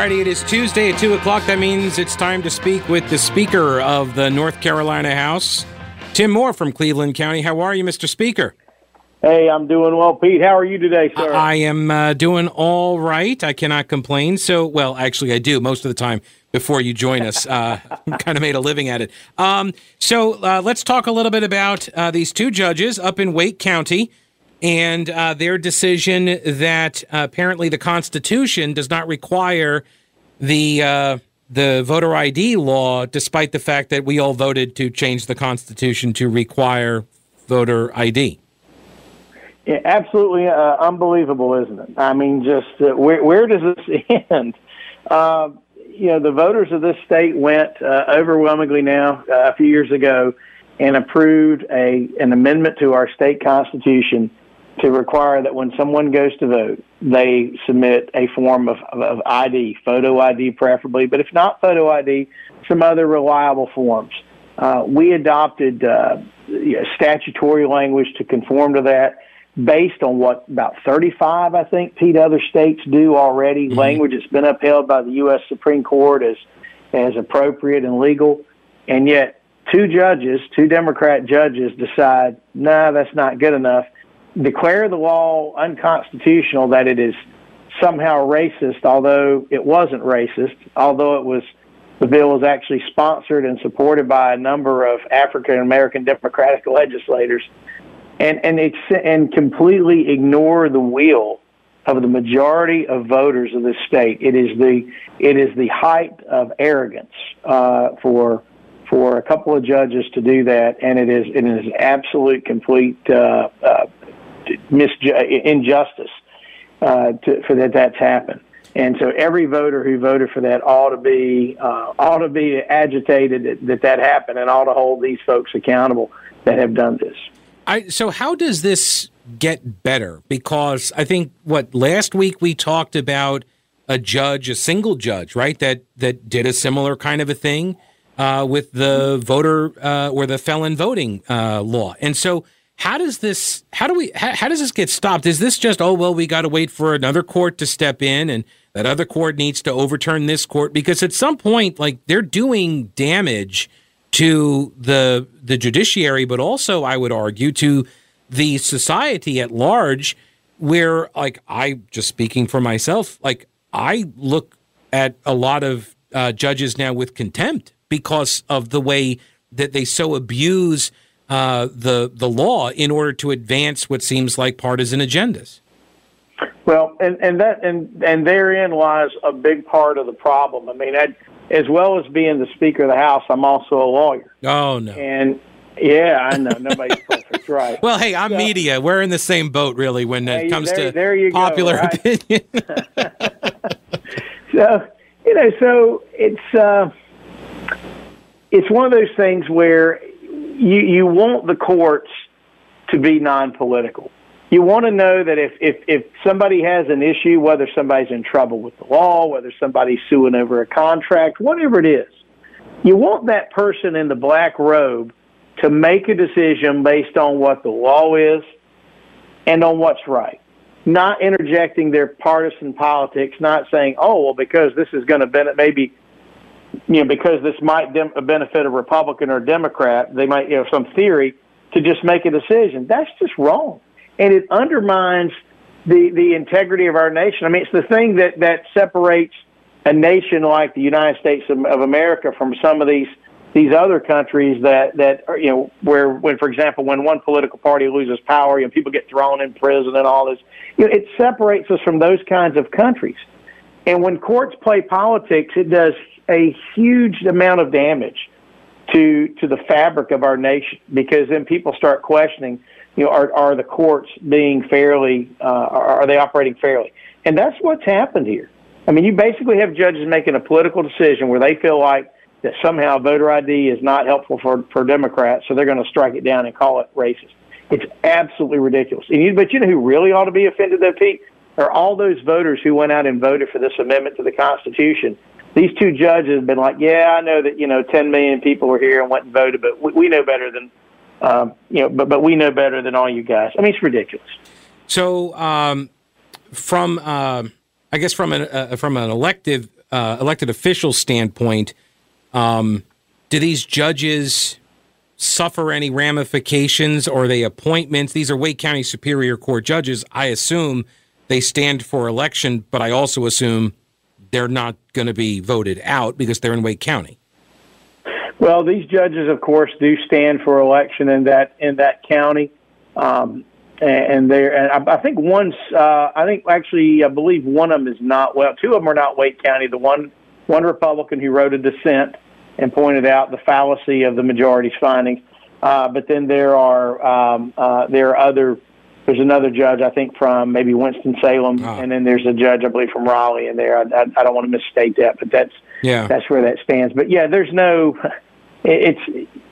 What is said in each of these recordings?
Alrighty, it is Tuesday at 2 o'clock. That means it's time to speak with the Speaker of the North Carolina House, Tim Moore from Cleveland County. How are you, Mr. Speaker? Hey, I'm doing well, Pete. How are you today, sir? I am uh, doing all right. I cannot complain. So, well, actually, I do most of the time before you join us. Uh, kind of made a living at it. Um, so, uh, let's talk a little bit about uh, these two judges up in Wake County and uh, their decision that uh, apparently the Constitution does not require the uh, the voter ID law, despite the fact that we all voted to change the Constitution to require voter ID. Yeah, absolutely uh, unbelievable, isn't it? I mean, just uh, where where does this end? Uh, you know, the voters of this state went overwhelmingly now a few years ago and approved a an amendment to our state constitution to require that when someone goes to vote, they submit a form of, of ID, photo ID preferably, but if not photo ID, some other reliable forms. Uh, we adopted uh, statutory language to conform to that based on what about 35, I think, Pete, other states do already. Mm-hmm. Language that's been upheld by the U.S. Supreme Court as, as appropriate and legal. And yet, two judges, two Democrat judges, decide, no, nah, that's not good enough declare the law unconstitutional that it is somehow racist, although it wasn't racist, although it was the bill was actually sponsored and supported by a number of African American Democratic legislators, and and it's and completely ignore the will of the majority of voters of this state. It is the it is the height of arrogance uh, for for a couple of judges to do that, and it is it is absolute complete uh, uh, misju- injustice uh, to, for that that's happened. And so every voter who voted for that ought to be uh, ought to be agitated that, that that happened and ought to hold these folks accountable that have done this. I, so how does this get better? Because I think what last week we talked about a judge, a single judge, right? That that did a similar kind of a thing uh, with the voter uh, or the felon voting uh, law, and so how does this how do we how, how, does this get stopped? Is this just oh well we got to wait for another court to step in and that other court needs to overturn this court? Because at some point like they're doing damage to the the judiciary but also i would argue to the society at large where like i just speaking for myself like i look at a lot of uh, judges now with contempt because of the way that they so abuse uh, the the law in order to advance what seems like partisan agendas. Well, and, and that and and therein lies a big part of the problem. I mean, I, as well as being the Speaker of the House, I'm also a lawyer. Oh no! And yeah, I know nobody's perfect, right? Well, hey, I'm so, media. We're in the same boat, really, when it hey, comes there, to there popular go, right? opinion. so you know, so it's uh, it's one of those things where you, you want the courts to be non-political. You want to know that if, if, if somebody has an issue, whether somebody's in trouble with the law, whether somebody's suing over a contract, whatever it is, you want that person in the black robe to make a decision based on what the law is and on what's right. Not interjecting their partisan politics, not saying, oh, well, because this is going to benefit, maybe you know, because this might dem- benefit a Republican or a Democrat, they might, you know, some theory to just make a decision. That's just wrong. And it undermines the, the integrity of our nation. I mean, it's the thing that, that separates a nation like the United States of, of America from some of these these other countries that that are, you know where when for example when one political party loses power you know people get thrown in prison and all this you know it separates us from those kinds of countries and when courts play politics it does a huge amount of damage to to the fabric of our nation because then people start questioning, you know, are are the courts being fairly, uh, are are they operating fairly? And that's what's happened here. I mean, you basically have judges making a political decision where they feel like that somehow voter ID is not helpful for for Democrats, so they're going to strike it down and call it racist. It's absolutely ridiculous. And you, but you know who really ought to be offended, though, Pete? Are all those voters who went out and voted for this amendment to the Constitution these two judges have been like, yeah, I know that you know 10 million people were here and went and voted, but we, we know better than um, you know, but but we know better than all you guys. I mean, it's ridiculous. So, um, from uh, I guess from an uh, from an elective uh, elected official standpoint, um, do these judges suffer any ramifications or are they appointments? These are Wake County Superior Court judges. I assume they stand for election, but I also assume they're not going to be voted out because they're in Wake County. Well, these judges, of course, do stand for election in that in that county, um, and there. and I, I think once, uh, I think actually I believe one of them is not well. Two of them are not Wake County. The one one Republican who wrote a dissent and pointed out the fallacy of the majority's findings. Uh, but then there are um, uh, there are other. There's another judge I think from maybe Winston Salem, oh. Ah. and then there's a judge I believe from Raleigh in there. I, I, I don't want to misstate that, but that's yeah. that's where that stands. But yeah, there's no. It's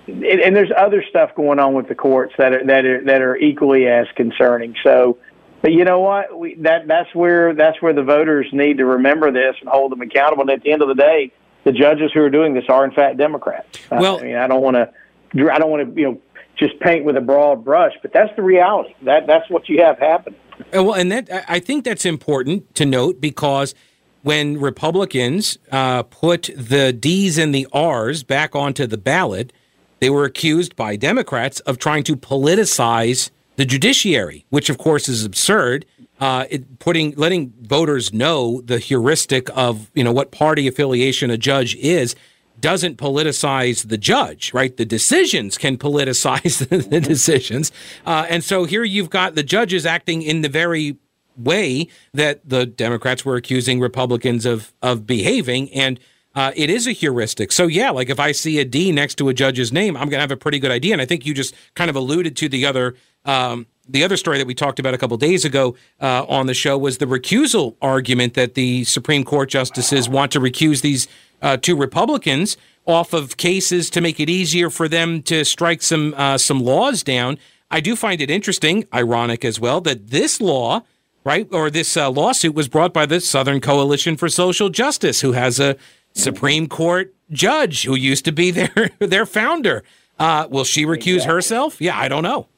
it, and there's other stuff going on with the courts that are that are that are equally as concerning. So, but you know what? We, that that's where that's where the voters need to remember this and hold them accountable. And at the end of the day, the judges who are doing this are in fact Democrats. Well, I mean, I don't want to, I don't want to, you know, just paint with a broad brush, but that's the reality. That that's what you have happening. Well, and that I think that's important to note because when Republicans uh, put the D's and the R's back onto the ballot, they were accused by Democrats of trying to politicize the judiciary, which of course is absurd uh, it, putting letting voters know the heuristic of you know what party affiliation a judge is doesn't politicize the judge, right? The decisions can politicize the decisions, uh, and so here you've got the judges acting in the very way that the Democrats were accusing Republicans of of behaving, and uh, it is a heuristic. So yeah, like if I see a D next to a judge's name, I'm going to have a pretty good idea. And I think you just kind of alluded to the other um, the other story that we talked about a couple days ago uh, on the show was the recusal argument that the Supreme Court justices want to recuse these uh, two Republicans off of cases to make it easier for them to strike some uh, some laws down. I do find it interesting, ironic as well, that this law, right, or this uh, lawsuit was brought by the Southern Coalition for Social Justice, who has a Supreme Court judge who used to be their their founder. Uh, will she recuse exactly. herself? Yeah, I don't know.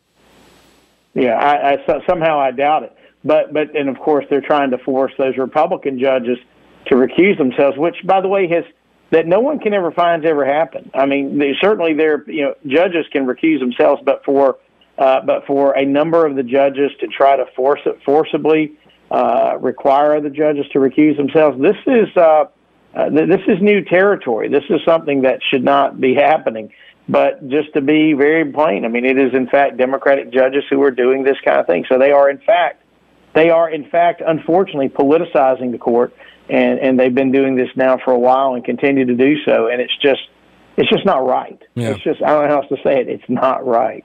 Yeah, I, I somehow I doubt it. But but and of course they're trying to force those Republican judges to recuse themselves, which by the way has that no one can ever find ever happened. I mean, they, certainly there you know judges can recuse themselves, but for uh, but for a number of the judges to try to force it forcibly uh, require the judges to recuse themselves. This is uh, uh, this is new territory. This is something that should not be happening. But just to be very plain, I mean, it is in fact Democratic judges who are doing this kind of thing. So they are in fact, they are in fact, unfortunately, politicizing the court, and and they've been doing this now for a while and continue to do so. And it's just, it's just not right. Yeah. It's just I don't know how else to say it. It's not right.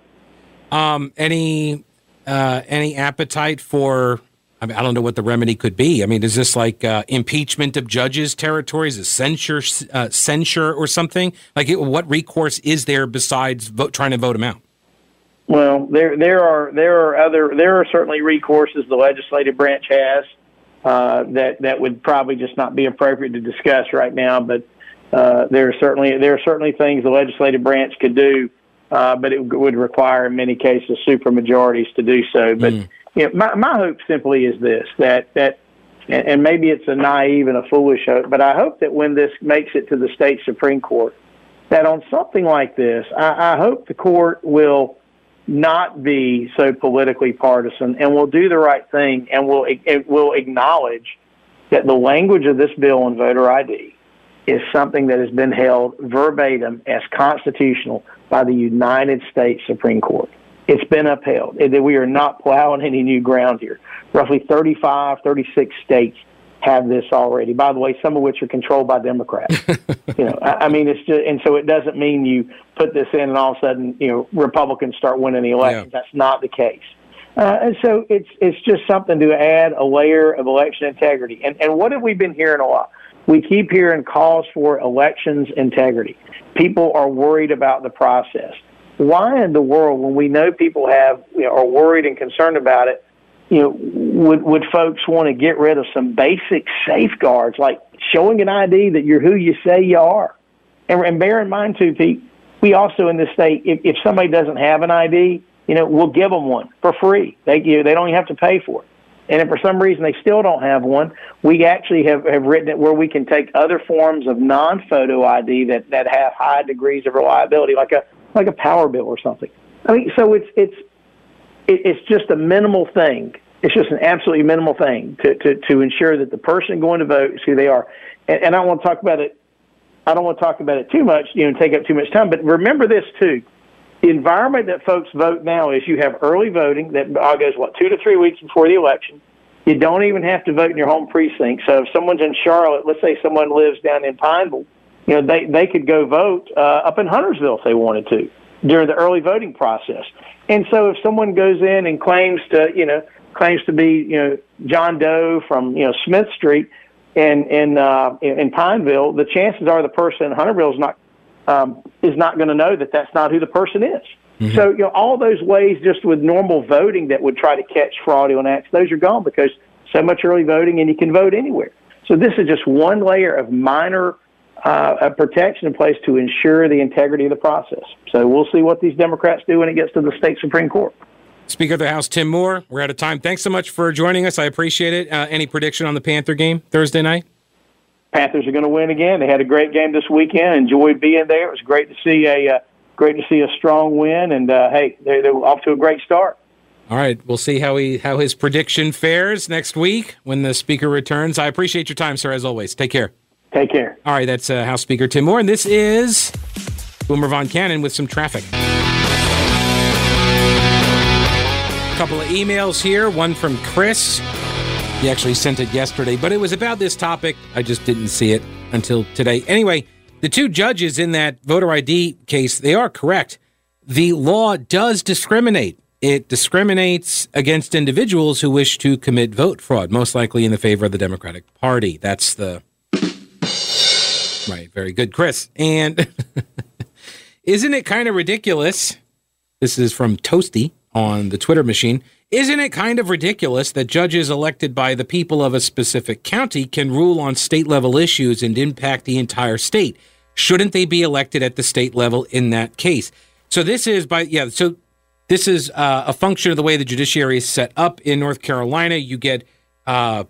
Um, any uh, any appetite for I mean, I don't know what the remedy could be. I mean, is this like uh, impeachment of judges' territories, a censure, uh, censure, or something? Like, it, what recourse is there besides vote, trying to vote them out? Well, there there are there are other there are certainly recourses the legislative branch has uh, that that would probably just not be appropriate to discuss right now. But uh, there are certainly there are certainly things the legislative branch could do, uh, but it would require in many cases supermajorities to do so. But mm you know, my, my hope simply is this that that and maybe it's a naive and a foolish hope, but I hope that when this makes it to the state supreme court, that on something like this, I, I hope the court will not be so politically partisan and will do the right thing and will it will acknowledge that the language of this bill on voter ID is something that has been held verbatim as constitutional by the United States Supreme Court it's been upheld. We are not plowing any new ground here. Roughly 35, 36 states have this already. By the way, some of which are controlled by Democrats. you know, I, I mean, it's just, and so it doesn't mean you put this in and all of a sudden, you know, Republicans start winning the elections. Yeah. That's not the case. Uh, and so it's it's just something to add a layer of election integrity. And and what have we been hearing a lot? We keep hearing calls for elections integrity. People are worried about the process why in the world, when we know people have you know, are worried and concerned about it, you know, would would folks want to get rid of some basic safeguards like showing an ID that you're who you say you are? And, and bear in mind too, Pete, we also in this state, if, if somebody doesn't have an ID, you know, we'll give them one for free. They you they don't even have to pay for it. And if for some reason they still don't have one, we actually have, have written it where we can take other forms of non-photo ID that, that have high degrees of reliability, like a like a power bill or something. I mean, so it's it's it's just a minimal thing. It's just an absolutely minimal thing to, to, to ensure that the person going to vote is who they are. And, and I don't want to talk about it. I don't want to talk about it too much, you know, take up too much time. But remember this too: the environment that folks vote now is you have early voting that goes what two to three weeks before the election. You don't even have to vote in your home precinct. So if someone's in Charlotte, let's say someone lives down in Pineville, you know they they could go vote uh, up in Huntersville if they wanted to during the early voting process. And so if someone goes in and claims to you know claims to be you know John Doe from you know Smith Street in in uh, in Pineville, the chances are the person in Huntersville is not um, is not going to know that that's not who the person is. Mm-hmm. So, you know, all those ways just with normal voting that would try to catch fraudulent acts, those are gone because so much early voting and you can vote anywhere. So this is just one layer of minor uh, protection in place to ensure the integrity of the process. So we'll see what these Democrats do when it gets to the state Supreme Court. Speaker of the House Tim Moore, we're out of time. Thanks so much for joining us. I appreciate it. Uh, any prediction on the Panther game Thursday night? Panthers are going to win again. They had a great game this weekend. Enjoyed being there. It was great to see a uh, great to see a strong win. And uh, hey, they're, they're off to a great start. All right, we'll see how he how his prediction fares next week when the speaker returns. I appreciate your time, sir. As always, take care. Take care. All right, that's uh, House Speaker Tim Moore, and this is Boomer Von Cannon with some traffic. A couple of emails here. One from Chris. He actually sent it yesterday, but it was about this topic. I just didn't see it until today. Anyway, the two judges in that voter ID case, they are correct. The law does discriminate. It discriminates against individuals who wish to commit vote fraud, most likely in the favor of the Democratic Party. That's the right. Very good, Chris. And isn't it kind of ridiculous? This is from Toasty on the Twitter machine. Isn't it kind of ridiculous that judges elected by the people of a specific county can rule on state level issues and impact the entire state? Shouldn't they be elected at the state level in that case? So this is by yeah. So this is uh, a function of the way the judiciary is set up in North Carolina. You get uh,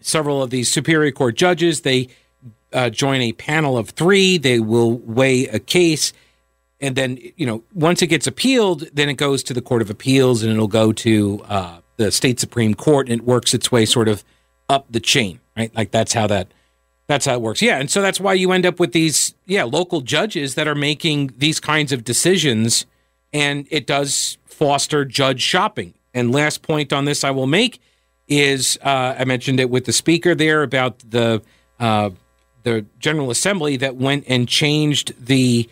several of these Superior Court judges. They uh, join a panel of three. They will weigh a case and then you know once it gets appealed, then it goes to the Court of Appeals, and it'll go to uh, the state supreme court, and it works its way sort of up the chain, right? Like that's how that that's how it works. Yeah, and so that's why you end up with these yeah local judges that are making these kinds of decisions, and it does foster judge shopping. And last point on this I will make is uh, I mentioned it with the speaker there about the uh, the General Assembly that went and changed the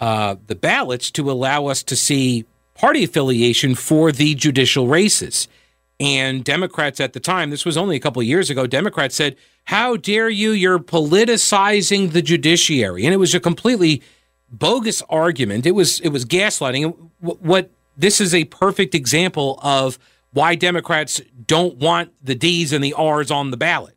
uh, the ballots to allow us to see party affiliation for the judicial races. And Democrats at the time, this was only a couple years ago, Democrats said, How dare you? You're politicizing the judiciary. And it was a completely bogus argument. It was it was gaslighting. What this is a perfect example of why Democrats don't want the D's and the R's on the ballot.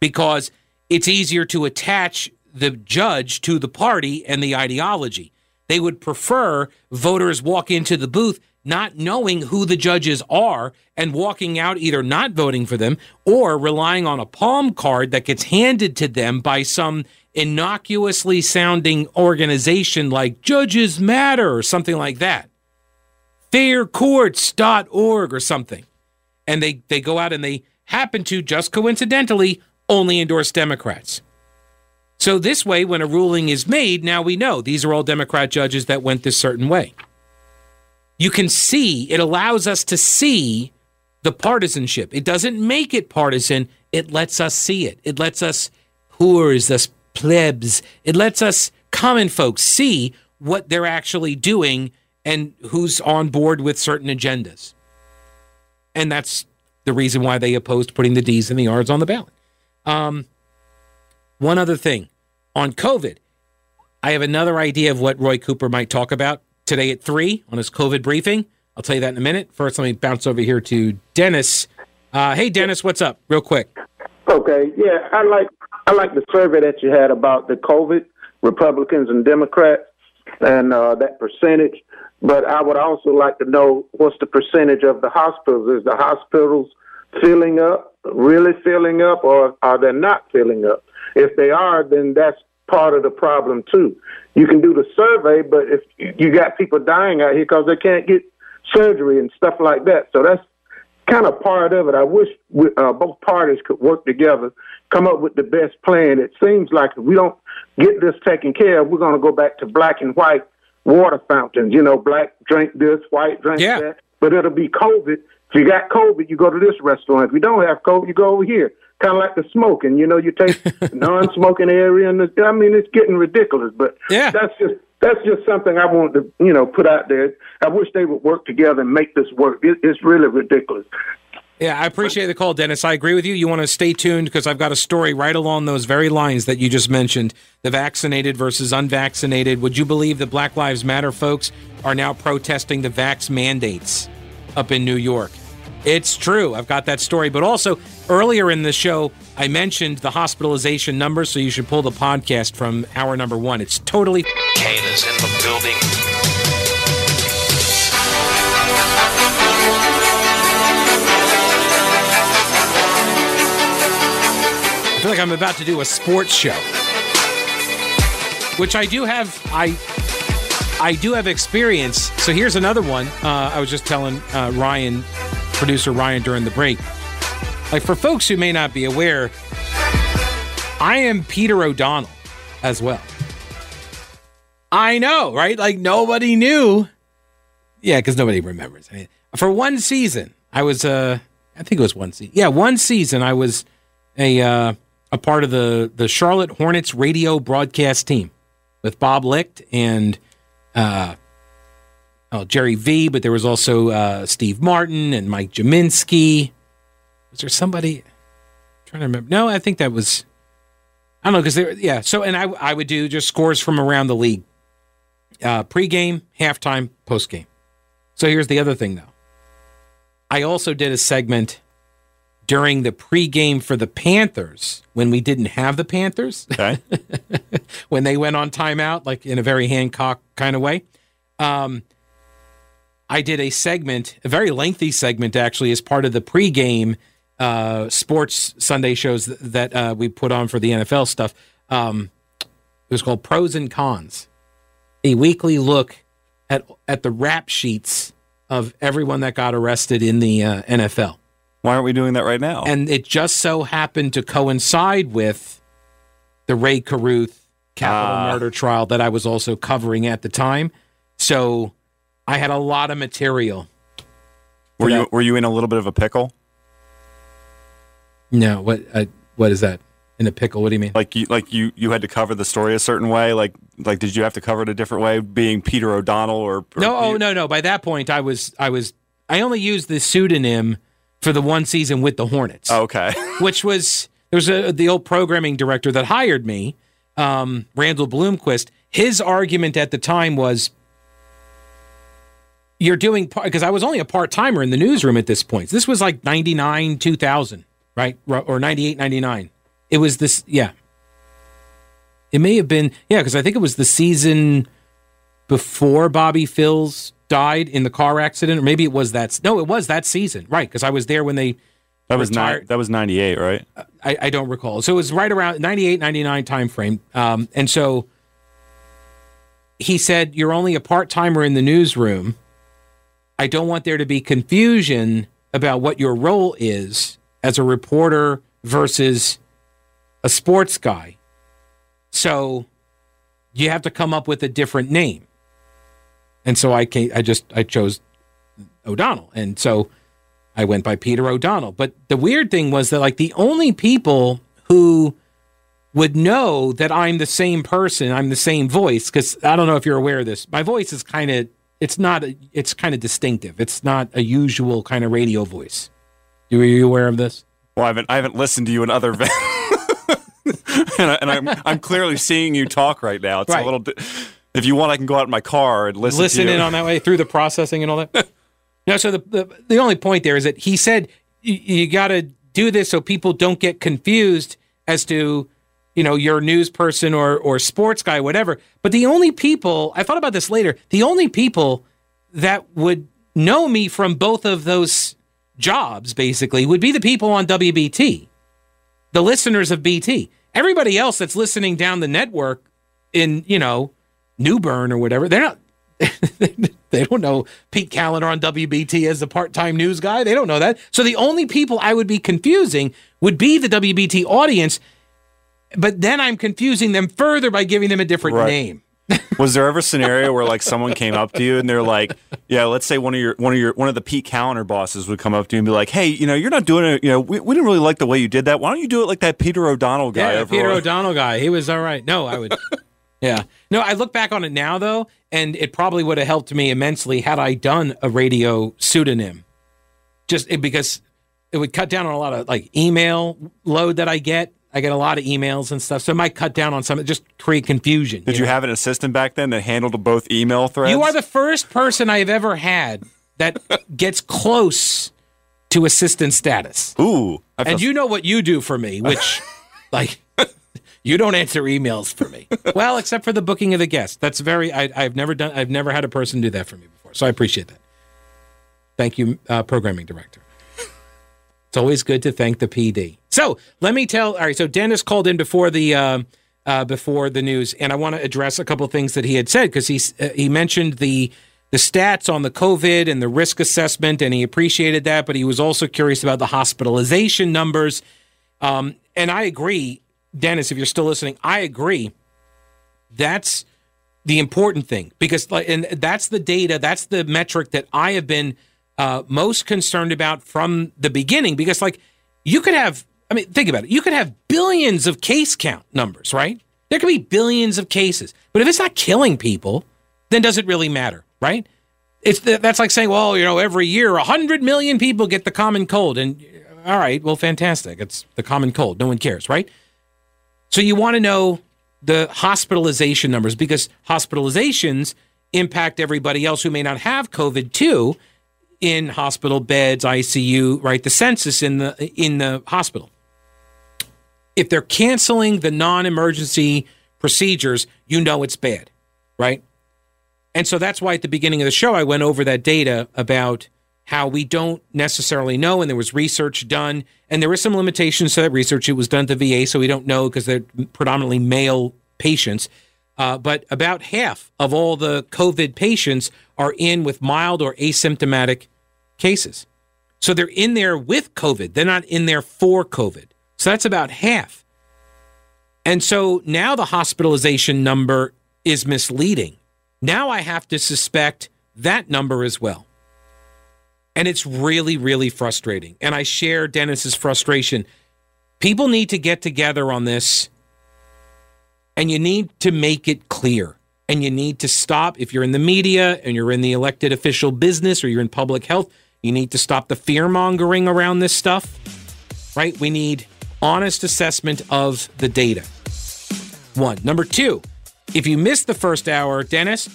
Because it's easier to attach the judge to the party and the ideology. They would prefer voters walk into the booth not knowing who the judges are and walking out either not voting for them or relying on a palm card that gets handed to them by some innocuously sounding organization like Judges Matter or something like that. Faircourts.org or something. And they, they go out and they happen to, just coincidentally, only endorse Democrats. So this way, when a ruling is made, now we know these are all Democrat judges that went this certain way. You can see, it allows us to see the partisanship. It doesn't make it partisan, it lets us see it. It lets us, whores, us plebs, it lets us common folks see what they're actually doing and who's on board with certain agendas. And that's the reason why they opposed putting the D's and the R's on the ballot. Um, one other thing on COVID. I have another idea of what Roy Cooper might talk about today at three on his COVID briefing. I'll tell you that in a minute. First, let me bounce over here to Dennis. Uh, hey, Dennis, what's up? Real quick. Okay, yeah, I like I like the survey that you had about the COVID Republicans and Democrats and uh, that percentage. But I would also like to know what's the percentage of the hospitals? Is the hospitals filling up, really filling up, or are they not filling up? If they are, then that's part of the problem too. You can do the survey, but if you got people dying out here because they can't get surgery and stuff like that, so that's kind of part of it. I wish we, uh, both parties could work together, come up with the best plan. It seems like if we don't get this taken care of, we're going to go back to black and white water fountains. You know, black drink this, white drink Yeah. that. But it'll be COVID. If you got COVID, you go to this restaurant. If you don't have COVID, you go over here. Kind of like the smoking. You know, you take non-smoking area, and the, I mean, it's getting ridiculous. But Yeah. that's just that's just something I want to you know put out there. I wish they would work together and make this work. It, it's really ridiculous. Yeah, I appreciate the call, Dennis. I agree with you. You want to stay tuned because I've got a story right along those very lines that you just mentioned the vaccinated versus unvaccinated. Would you believe that Black Lives Matter folks are now protesting the vax mandates up in New York? It's true. I've got that story. But also, earlier in the show, I mentioned the hospitalization number, so you should pull the podcast from hour number one. It's totally Kane is in the building. I feel like I'm about to do a sports show, which I do have. I I do have experience. So here's another one. Uh, I was just telling uh, Ryan, producer Ryan, during the break. Like for folks who may not be aware, I am Peter O'Donnell as well. I know, right? Like nobody knew. Yeah, because nobody remembers. I mean, for one season, I was. Uh, I think it was one season. Yeah, one season. I was a uh, a part of the the Charlotte Hornets radio broadcast team with Bob Licht and uh, oh, Jerry V. But there was also uh, Steve Martin and Mike Jaminski. Was there somebody? I'm trying to remember. No, I think that was. I don't know because there. Yeah. So and I I would do just scores from around the league. Uh, pre-game, halftime, post-game. So here's the other thing, though. I also did a segment during the pregame for the Panthers when we didn't have the Panthers, Okay. when they went on timeout, like in a very Hancock kind of way. Um, I did a segment, a very lengthy segment actually, as part of the pregame uh, sports Sunday shows that uh, we put on for the NFL stuff. Um, it was called Pros and Cons, a weekly look at at the rap sheets of everyone that got arrested in the uh, NFL. Why aren't we doing that right now? And it just so happened to coincide with the Rae Carruth capital Ah. murder trial that I was also covering at the time. So I had a lot of material. were you were you in a little bit of a pickle? No, what uh, what is that? In a pickle? What do you mean? Like you like you you had to cover the story a certain way? Like like did you have to cover it a different way? Being Peter O'Donnell or, or no, oh no, no. By that point, I was I was I only used the pseudonym for the one season with the Hornets. Oh, okay. which was there was a the old programming director that hired me, um, Randall Bloomquist. His argument at the time was, "You're doing because I was only a part timer in the newsroom at this point. This was like ninety nine, two thousand, right, or 98, 99. It was this, yeah. It may have been, yeah, because I think it was the season before Bobby Phills died in the car accident, or maybe it was that. No, it was that season, right? Because I was there when they That was Retired. nine, that was 98, right? I, I don't recall. So it was right around 98, 99 time frame. Um, and so he said, You're only a part timer in the newsroom. I don't want there to be confusion about what your role is as a reporter versus a sports guy. So you have to come up with a different name. And so I came, I just I chose O'Donnell. And so I went by Peter O'Donnell. But the weird thing was that like the only people who would know that I'm the same person, I'm the same voice, because I don't know if you're aware of this. My voice is kind of it's not a, it's kind of distinctive. It's not a usual kind of radio voice. You- Are you aware of this? Well, I haven't I haven't listened to you in other ve- and, I, and I'm I'm clearly seeing you talk right now. It's Right. a little bit. If you want, I can go out in my car and listen. listen to you. in on that way through the processing and all that. no, so the, the the only point there is that he said you, you got to do this so people don't get confused as to you know your news person or or sports guy whatever. But the only people I thought about this later, the only people that would know me from both of those jobs basically would be the people on WBT, the listeners of BT. Everybody else that's listening down the network in, you know, New Bern or whatever, they're not they don't know Pete Kaliner on WBT as a part-time news guy. They don't know that. So the only people I would be confusing would be the WBT audience, but then I'm confusing them further by giving them a different Right. name. Was there ever a scenario where like someone came up to you and they're like, yeah, let's say one of your one of your one of the Pete Kaliner bosses would come up to you and be like, hey, you know, you're not doing it. You know, we, we didn't really like the way you did that. Why don't you do it like that Peter O'Donnell guy? Yeah, Peter on-" O'Donnell guy. He was all right. No, I would. yeah. No, I look back on it now though, and it probably would have helped me immensely had I done a radio pseudonym. Just it, because it would cut down on a lot of like email load that I get. I get a lot of emails and stuff, so it might cut down on some. Just create confusion. Did you have an assistant back then that handled both email threads? You are the first person I've ever had that gets close to assistant status. ooh. I And you know what you do for me, which, like, you don't answer emails for me. Well, except for the booking of the guest. That's very. I, I've never done. I've never had a person do that for me before, so I appreciate that. Thank you, uh, programming director. It's always good to thank the PD. So let me tell. All right. So Dennis called in before the uh, uh, before the news, and I want to address a couple of things that he had said because he uh, he mentioned the the stats on the COVID and the risk assessment, and he appreciated that, but he was also curious about the hospitalization numbers. Um, and I agree, Dennis, if you're still listening, I agree. That's the important thing because, and that's the data, that's the metric that I have been uh, most concerned about from the beginning. Because, like, you could have, I mean, think about it. You could have billions of case count numbers, right? There could be billions of cases, but if it's not killing people, then does it really matter, right? It's that's like saying, well, you know, every year hundred million people get the common cold, and uh, all right, well, fantastic. It's the common cold. No one cares, right? So you want to know the hospitalization numbers because hospitalizations impact everybody else who may not have COVID too in hospital beds, ICU, right? The census in the in the hospital. If they're canceling the non-emergency procedures, you know it's bad, right? And so that's why at the beginning of the show I went over that data about how we don't necessarily know, and there was research done, and there were some limitations to that research. It was done the VA, so we don't know because they're predominantly male patients. Uh, but about half of all the COVID patients are in with mild or asymptomatic cases. So they're in there with COVID. They're not in there for COVID. So that's about half. And so now the hospitalization number is misleading. Now I have to suspect that number as well. And it's really, really frustrating. And I share Dennis's frustration. People need to get together on this and you need to make it clear. And you need to stop, if you're in the media and you're in the elected official business or you're in public health, you need to stop the fear mongering around this stuff, right? We need honest assessment of the data. One. Number two, if you missed the first hour, Dennis,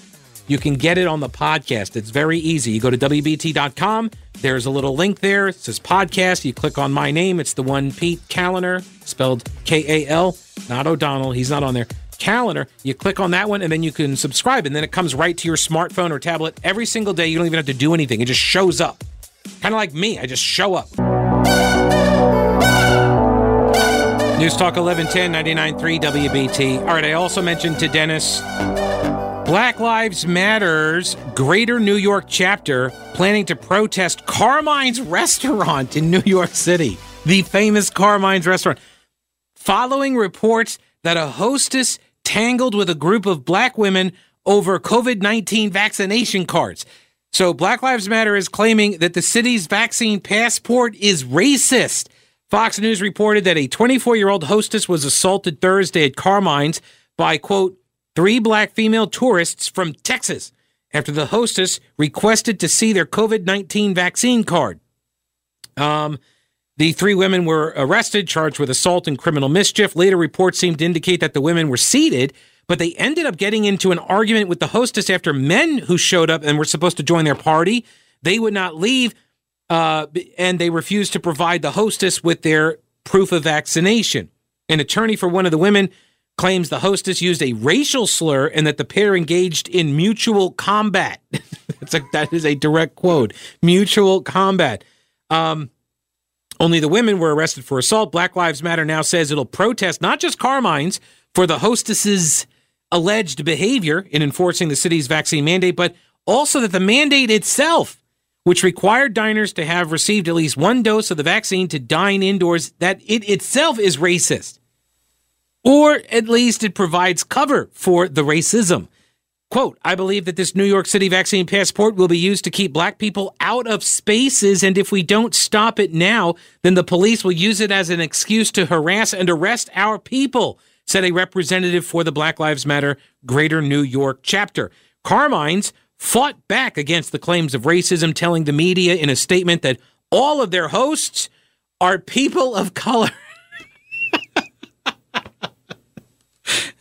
you can get it on the podcast. It's very easy. You go to WBT.com. There's a little link there. It says podcast. You click on my name. It's the one Pete Kaliner, spelled K A L, not O'Donnell. He's not on there. Kaliner. You click on that one and then you can subscribe. And then it comes right to your smartphone or tablet every single day. You don't even have to do anything, it just shows up. Kind of like me. I just show up. News Talk 1110 99.3 WBT. All right, I also mentioned to Dennis Black Lives Matter's Greater New York chapter planning to protest Carmine's restaurant in New York City, the famous Carmine's restaurant, following reports that a hostess tangled with a group of black women over COVID 19 vaccination cards. So, Black Lives Matter is claiming that the city's vaccine passport is racist. Fox News reported that a 24 year old hostess was assaulted Thursday at Carmine's by, quote, three black female tourists from Texas after the hostess requested to see their COVID 19 vaccine card. Um, the three women were arrested, charged with assault and criminal mischief. Later reports seemed to indicate that the women were seated, but they ended up getting into an argument with the hostess after men who showed up and were supposed to join their party. They would not leave, uh, and they refused to provide the hostess with their proof of vaccination. An attorney for one of the women claims the hostess used a racial slur and that the pair engaged in mutual combat. it's like that is a direct quote. Mutual combat. Um, only the women were arrested for assault. Black Lives Matter now says it'll protest not just Carmine's for the hostess's alleged behavior in enforcing the city's vaccine mandate, but also that the mandate itself, which required diners to have received at least one dose of the vaccine to dine indoors, that it itself is racist. Or at least it provides cover for the racism. Quote, I believe that this New York City vaccine passport will be used to keep black people out of spaces. And if we don't stop it now, then the police will use it as an excuse to harass and arrest our people, said a representative for the Black Lives Matter Greater New York chapter. Carmine's fought back against the claims of racism, telling the media in a statement that all of their hosts are people of color.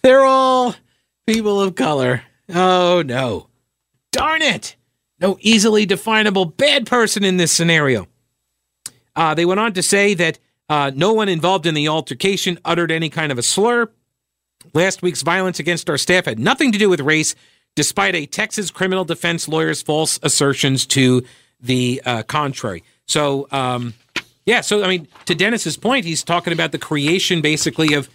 They're all people of color. Oh, no. Darn it. No easily definable bad person in this scenario. Uh, they went on to say that uh, no one involved in the altercation uttered any kind of a slur. Last week's violence against our staff had nothing to do with race, despite a Texas criminal defense lawyer's false assertions to the uh, contrary. So, um, yeah, so I mean, to Dennis's point, he's talking about the creation basically of,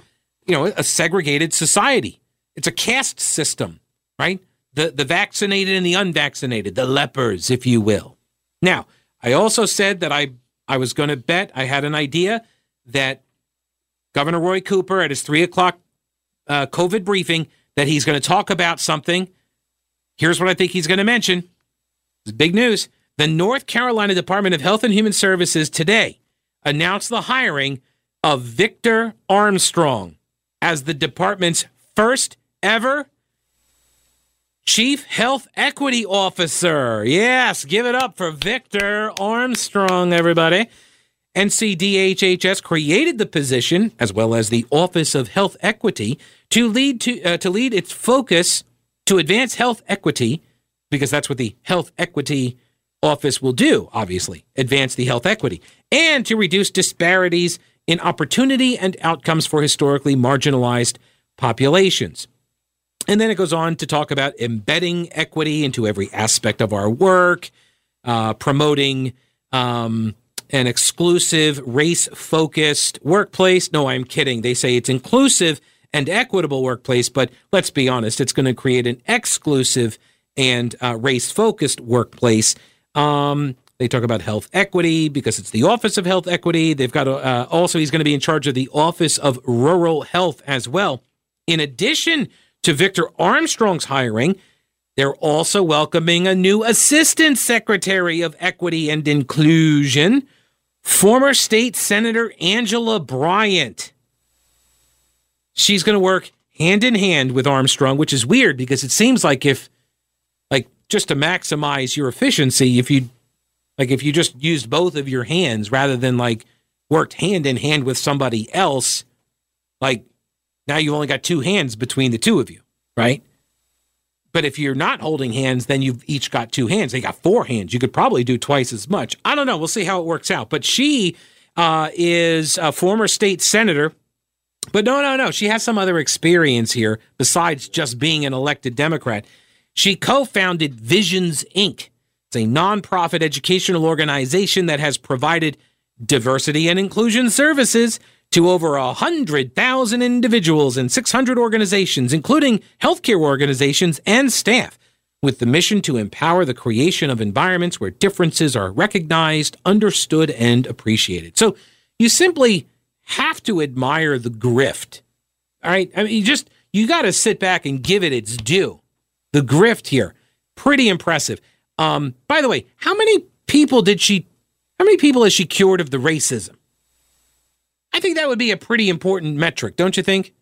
you know, a segregated society. It's a caste system right? The, the vaccinated and the unvaccinated, the lepers, if you will. Now, I also said that I, I was going to bet, I had an idea that Governor Roy Cooper at his three o'clock uh, COVID briefing, that he's going to talk about something. Here's what I think he's going to mention. It's big news. The North Carolina Department of Health and Human Services today announced the hiring of Victor Armstrong as the department's first ever Chief Health Equity Officer. Yes, give it up for Victor Armstrong, everybody. NCDHHS created the position, as well as the Office of Health Equity, to lead to uh, to lead its focus to advance health equity, because that's what the Health Equity Office will do. Obviously, advance the health equity, and to reduce disparities in opportunity and outcomes for historically marginalized populations. And then it goes on to talk about embedding equity into every aspect of our work, uh, promoting um, an exclusive, race focused workplace. No, I'm kidding. They say it's inclusive and equitable workplace, but let's be honest, it's going to create an exclusive and uh, race focused workplace. Um, they talk about health equity because it's the Office of Health Equity. They've got uh, also, he's going to be in charge of the Office of Rural Health as well. In addition to Victor Armstrong's hiring, they're also welcoming a new Assistant Secretary of Equity and Inclusion, former State Senator Angela Bryant. She's going to work hand in hand with Armstrong, which is weird because it seems like if, like, just to maximize your efficiency, if you, like, if you just used both of your hands rather than like worked hand in hand with somebody else, like now you've only got two hands between the two of you, right? But if you're not holding hands, then you've each got two hands. They got four hands. You could probably do twice as much. I don't know. We'll see how it works out. But she uh, is a former state senator. But no, no, no. She has some other experience here besides just being an elected Democrat. She co founded Visions Inc., it's a nonprofit educational organization that has provided diversity and inclusion services to over 100,000 individuals and 600 organizations, including healthcare organizations and staff, with the mission to empower the creation of environments where differences are recognized, understood, and appreciated. So you simply have to admire the grift. All right. I mean, you just, you got to sit back and give it its due. The grift here, pretty impressive. Um, by the way, how many people did she, how many people has she cured of the racism? I think that would be a pretty important metric, don't you think?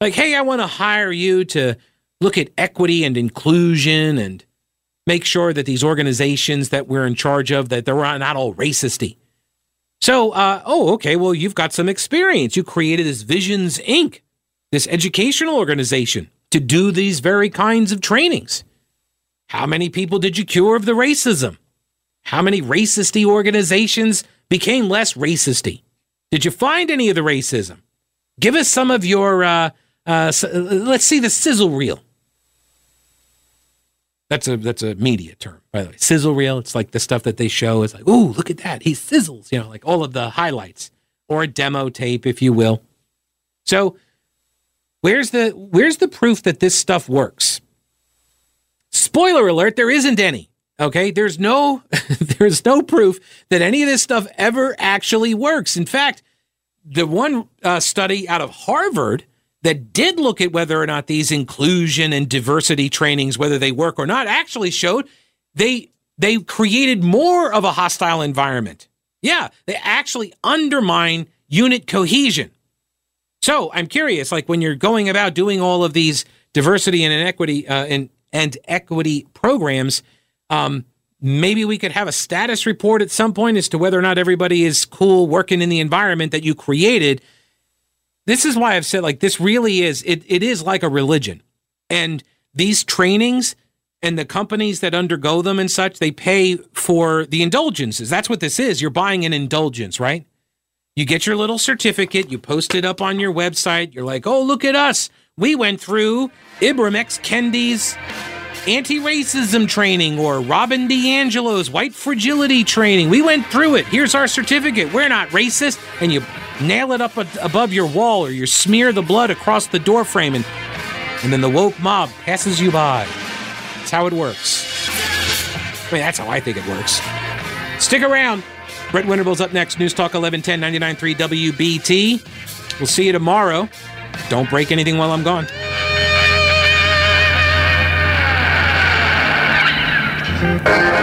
Like, hey, I want to hire you to look at equity and inclusion and make sure that these organizations that we're in charge of that they're not all racisty. So, uh, oh, okay, well, you've got some experience. You created this Visions Inc., this educational organization to do these very kinds of trainings. How many people did you cure of the racism? How many racisty organizations became less racisty? Did you find any of the racism? Give us some of your, uh, uh, let's see the sizzle reel. That's a that's a media term, by the way. Sizzle reel. It's like the stuff that they show. It's like, ooh, look at that. He sizzles. You know, like all of the highlights or a demo tape, if you will. So, where's the where's the proof that this stuff works? Spoiler alert: there isn't any. Okay, there's no there's no proof that any of this stuff ever actually works. In fact, the one uh, study out of Harvard that did look at whether or not these inclusion and diversity trainings, whether they work or not, actually showed they they created more of a hostile environment. Yeah, they actually undermine unit cohesion. So I'm curious, like when you're going about doing all of these diversity and inequity uh, and and equity programs, um, maybe we could have a status report at some point as to whether or not everybody is cool working in the environment that you created this is why I've said like this really is it, it is like a religion. And these trainings and the companies that undergo them and such, they pay for the indulgences. That's what this is. You're buying an indulgence, right? You get your little certificate, you post it up on your website. You're like, oh, look at us. We went through Ibram X. Kendi's anti racism training or Robin DiAngelo's white fragility training. We went through it. Here's our certificate. We're not racist. And you nail it up above your wall or you smear the blood across the doorframe and, and then the woke mob passes you by. That's how it works. I mean, that's how I think it works. Stick around. Brett Winterble's up next. News Talk 1110 99.3 WBT. We'll see you tomorrow. Don't break anything while I'm gone. Thank you.